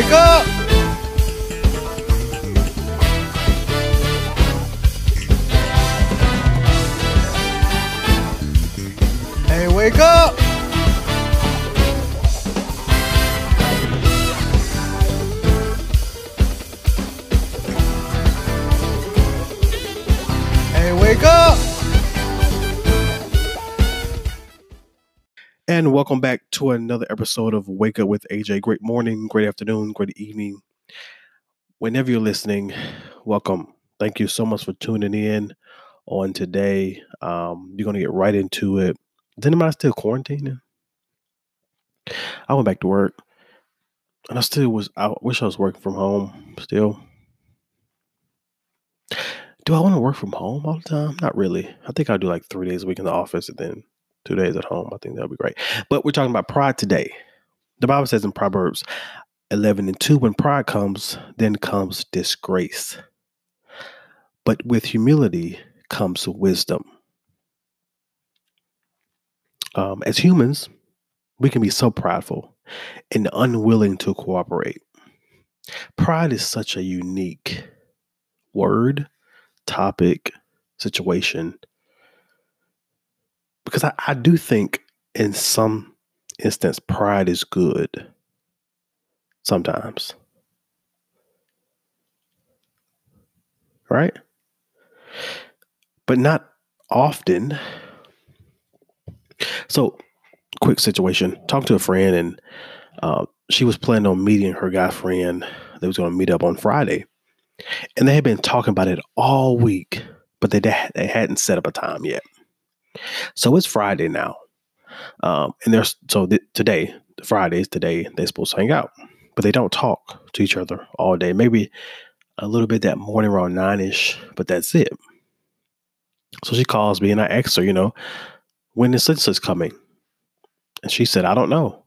wake up! Hey, wake up! And welcome back to another episode of Wake Up with AJ. Great morning, great afternoon, great evening. Whenever you're listening, welcome. Thank you so much for tuning in on today. Um, you're going to get right into it. Is anybody still quarantining? I went back to work and I still was, I wish I was working from home still. Do I want to work from home all the time? Not really. I think I'll do like three days a week in the office and then two days at home. I think that'll be great. But we're talking about pride today. The Bible says in Proverbs 11 and 2 when pride comes, then comes disgrace. But with humility comes wisdom. Um, as humans, we can be so prideful and unwilling to cooperate. Pride is such a unique word, topic, situation because I, I do think in some instance pride is good sometimes. Right? But not often. So quick situation. Talked to a friend and uh, she was planning on meeting her guy friend they was going to meet up on friday. And they had been talking about it all week but they, they hadn't set up a time yet so it's Friday now. Um, and there's so th- today, Fridays today, they're supposed to hang out, but they don't talk to each other all day. Maybe a little bit that morning around nine ish, but that's it. So she calls me and I ask her, you know, when the census coming? And she said, I don't know.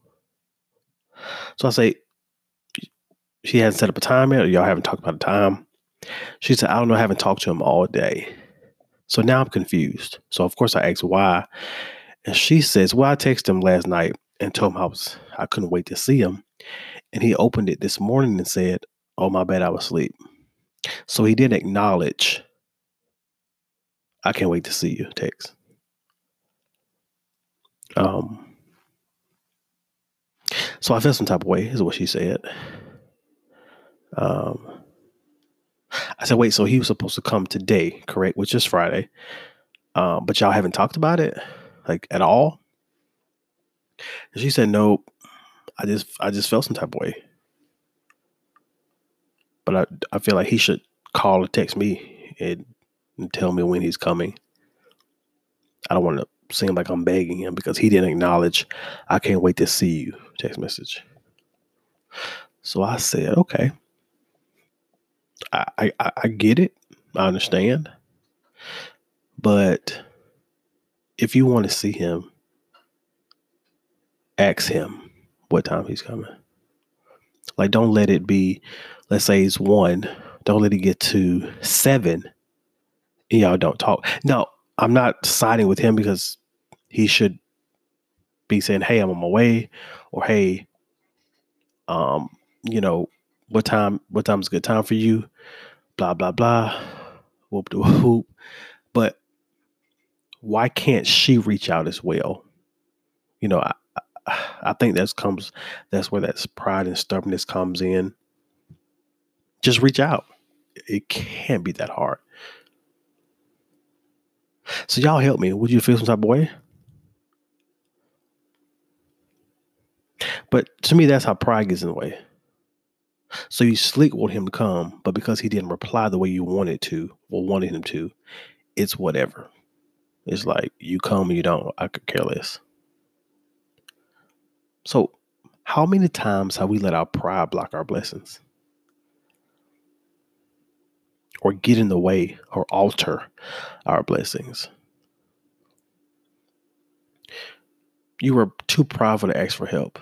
So I say, she hasn't set up a time yet, y'all haven't talked about a time. She said, I don't know, I haven't talked to him all day. So now I'm confused. So of course I asked why. And she says, Well, I texted him last night and told him I was I couldn't wait to see him. And he opened it this morning and said, Oh my bad, I was asleep. So he didn't acknowledge I can't wait to see you text. Um so I felt some type of way, is what she said. Um I said, wait, so he was supposed to come today, correct? Which is Friday. Um, but y'all haven't talked about it like at all. And she said, nope. I just I just felt some type of way. But I I feel like he should call or text me and, and tell me when he's coming. I don't want to seem like I'm begging him because he didn't acknowledge I can't wait to see you text message. So I said, okay. I, I, I get it. I understand. But if you want to see him, ask him what time he's coming. Like, don't let it be, let's say it's one, don't let it get to seven y'all don't talk. Now, I'm not siding with him because he should be saying, hey, I'm on my way, or hey, um, you know, what time what time's a good time for you blah blah blah whoop de whoop. But why can't she reach out as well? You know i i think that's comes that's where that pride and stubbornness comes in. Just reach out. It can't be that hard. So y'all help me. Would you feel some type of way? But to me that's how pride gets in the way so you slick want him to come, but because he didn't reply the way you wanted to or wanted him to, it's whatever. It's like you come and you don't. I could care less. So, how many times have we let our pride block our blessings? Or get in the way or alter our blessings? You were too proud to ask for help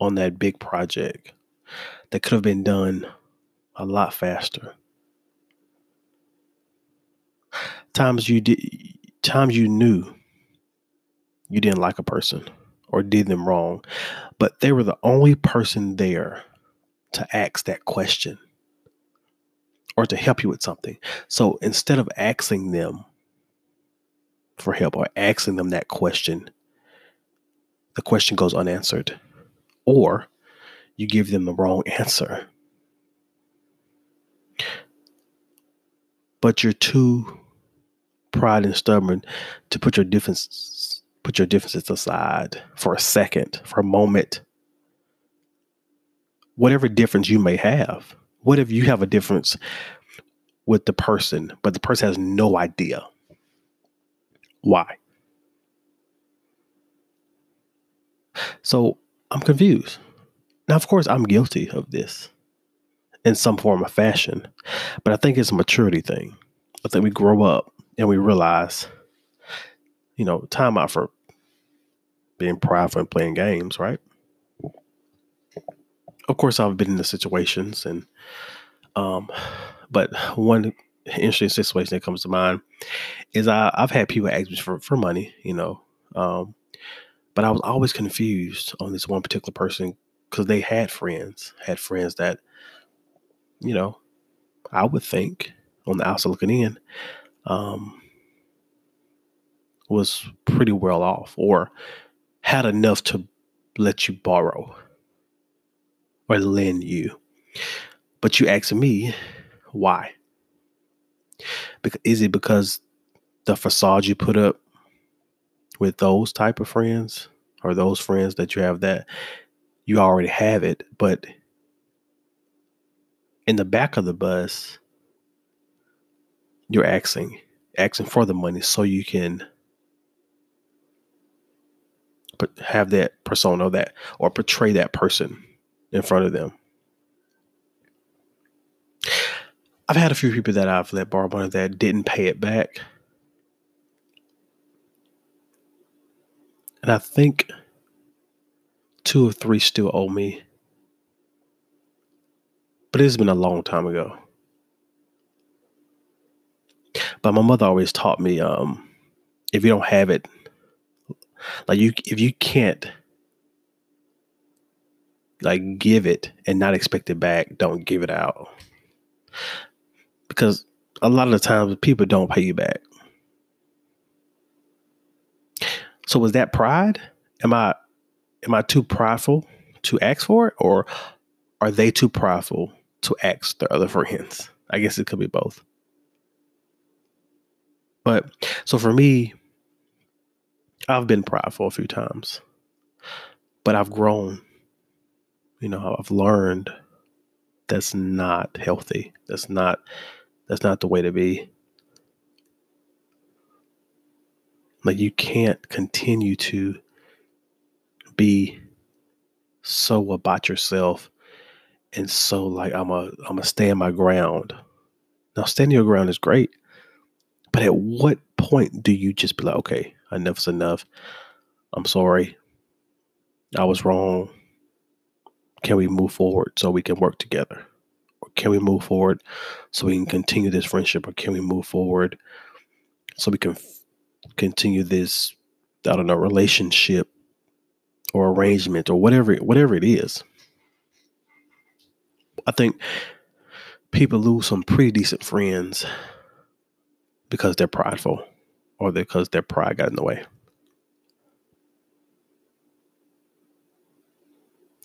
on that big project that could have been done a lot faster. Times you did times you knew you didn't like a person or did them wrong, but they were the only person there to ask that question or to help you with something. So instead of asking them for help or asking them that question, the question goes unanswered, or you give them the wrong answer. But you're too proud and stubborn to put your differences put your differences aside for a second, for a moment. Whatever difference you may have, what if you have a difference with the person, but the person has no idea why? So I'm confused. Now, of course, I'm guilty of this in some form or fashion, but I think it's a maturity thing. I think we grow up and we realize, you know, time out for being prideful and playing games, right? Of course, I've been in the situations, and um, but one interesting situation that comes to mind is I, I've had people ask me for, for money, you know, um, but I was always confused on this one particular person because they had friends, had friends that, you know, I would think on the outside looking in, um, was pretty well off or had enough to let you borrow or lend you. But you ask me, why? Because, is it because the facade you put up with those type of friends or those friends that you have that you already have it, but in the back of the bus, you're asking, asking for the money so you can have that persona that or portray that person in front of them. I've had a few people that I've let borrow money that didn't pay it back. And I think two or three still owe me. But it's been a long time ago. But my mother always taught me um, if you don't have it, like you if you can't like give it and not expect it back, don't give it out. Because a lot of the times people don't pay you back. So was that pride? Am I am I too prideful to ask for it? Or are they too prideful to ask their other friends? I guess it could be both. But so for me, I've been prideful a few times, but I've grown. You know, I've learned that's not healthy. That's not that's not the way to be. Like you can't continue to be so about yourself and so like I'm a I'm a stand my ground. Now standing your ground is great, but at what point do you just be like, okay, enough's enough. I'm sorry. I was wrong. Can we move forward so we can work together? Or can we move forward so we can continue this friendship? Or can we move forward so we can f- continue this, I don't know, relationship or arrangement or whatever, whatever it is? I think people lose some pretty decent friends because they're prideful or because their pride got in the way.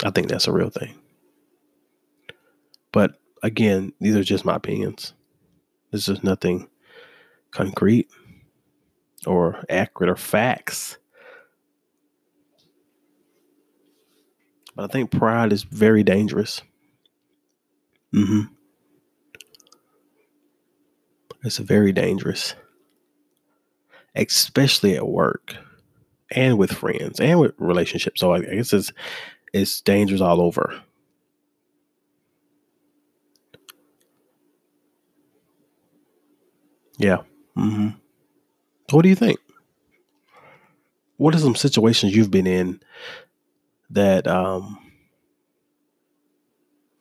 I think that's a real thing. But again, these are just my opinions. This is nothing concrete or accurate or facts. But I think pride is very dangerous. Mm-hmm. It's very dangerous especially at work and with friends and with relationships. So I guess it's it's dangerous all over. Yeah. Mm-hmm. What do you think? What are some situations you've been in that um,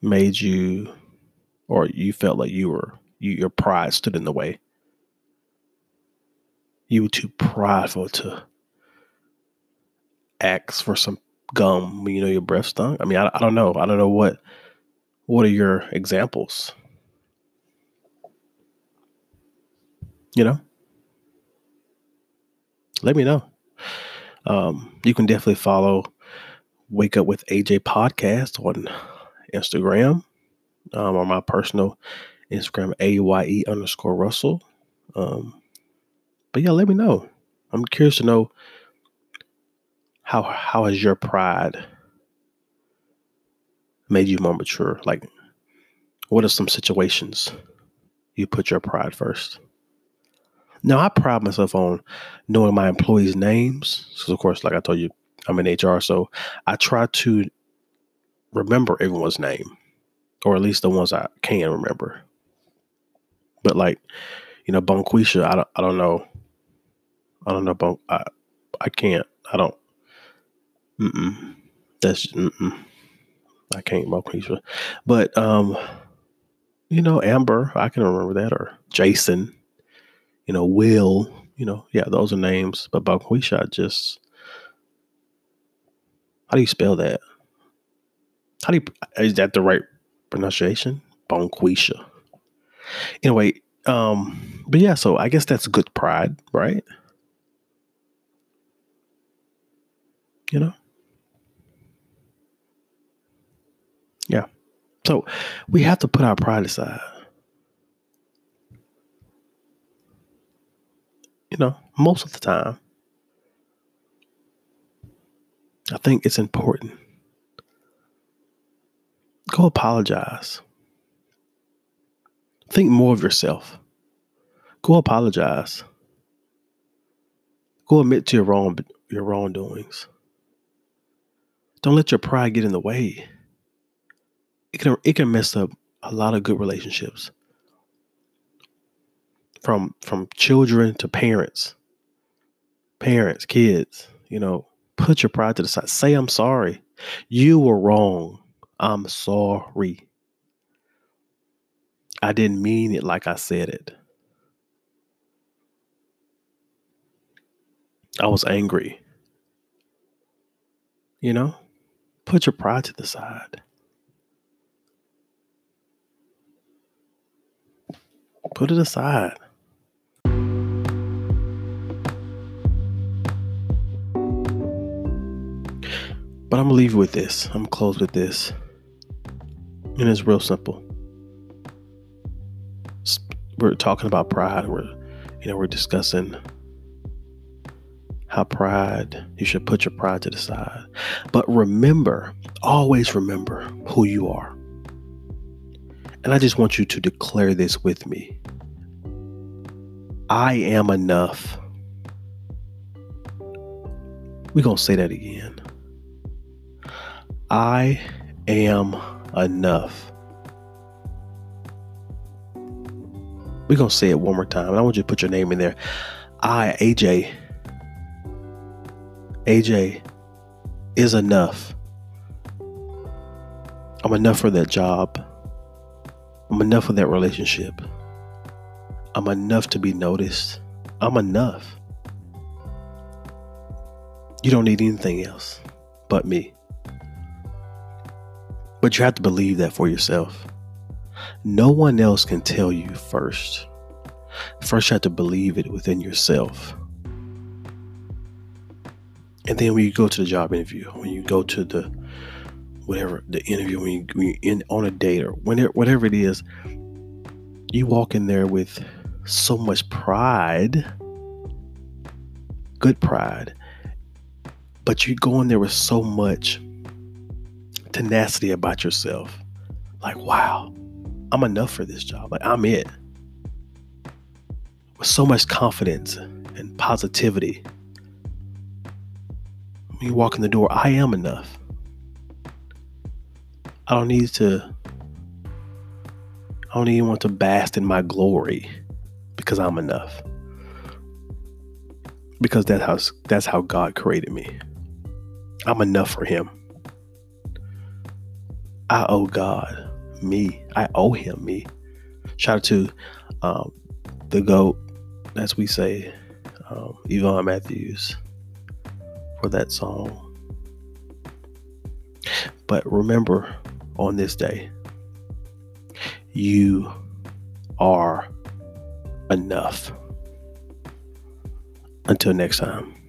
made you, or you felt like you were you, your pride stood in the way? you were too prideful to ask for some gum when you know your breath stunk. I mean, I, I don't know. I don't know what What are your examples? You know, let me know. Um, you can definitely follow Wake Up with AJ podcast on Instagram um, or my personal Instagram, AYE underscore Russell. Um, but yeah, let me know. I'm curious to know how how has your pride made you more mature? Like, what are some situations you put your pride first? Now, I pride myself on knowing my employees' names. Because, of course, like I told you, I'm in HR, so I try to remember everyone's name, or at least the ones I can remember. But like, you know, Bonquisha, I don't, I don't know, I don't know, Bon, I, I can't, I don't. Mm-mm. That's mm-mm. I can't Bonquisha, but um, you know, Amber, I can remember that, or Jason you know, Will, you know, yeah, those are names. But Bonquisha just how do you spell that? How do you is that the right pronunciation? Bonquisha. Anyway, um, but yeah, so I guess that's good pride, right? You know? Yeah. So we have to put our pride aside. you know, most of the time. I think it's important. Go apologize. Think more of yourself. Go apologize. Go admit to your wrong your wrongdoings. Don't let your pride get in the way. It can it can mess up a lot of good relationships from from children to parents parents kids you know put your pride to the side. Say i'm sorry. You were wrong. I'm sorry. I didn't mean it like i said it. I was angry. You know? Put your pride to the side. Put it aside But I'm gonna leave you with this. I'm gonna close with this. And it's real simple. We're talking about pride. We're, you know, we're discussing how pride, you should put your pride to the side. But remember, always remember who you are. And I just want you to declare this with me I am enough. We're going to say that again. I am enough. We're going to say it one more time. I want you to put your name in there. I, AJ, AJ is enough. I'm enough for that job. I'm enough for that relationship. I'm enough to be noticed. I'm enough. You don't need anything else but me. But you have to believe that for yourself. No one else can tell you first. First, you have to believe it within yourself. And then when you go to the job interview, when you go to the whatever the interview, when, you, when you're in on a date or whenever, whatever it is, you walk in there with so much pride, good pride, but you go in there with so much tenacity about yourself. Like, wow, I'm enough for this job. Like, I'm it. With so much confidence and positivity. When you walk in the door, I am enough. I don't need to, I don't even want to bask in my glory because I'm enough. Because that's how, that's how God created me. I'm enough for Him. I owe God me. I owe him me. Shout out to um, the GOAT, as we say, um, Yvonne Matthews, for that song. But remember on this day, you are enough. Until next time.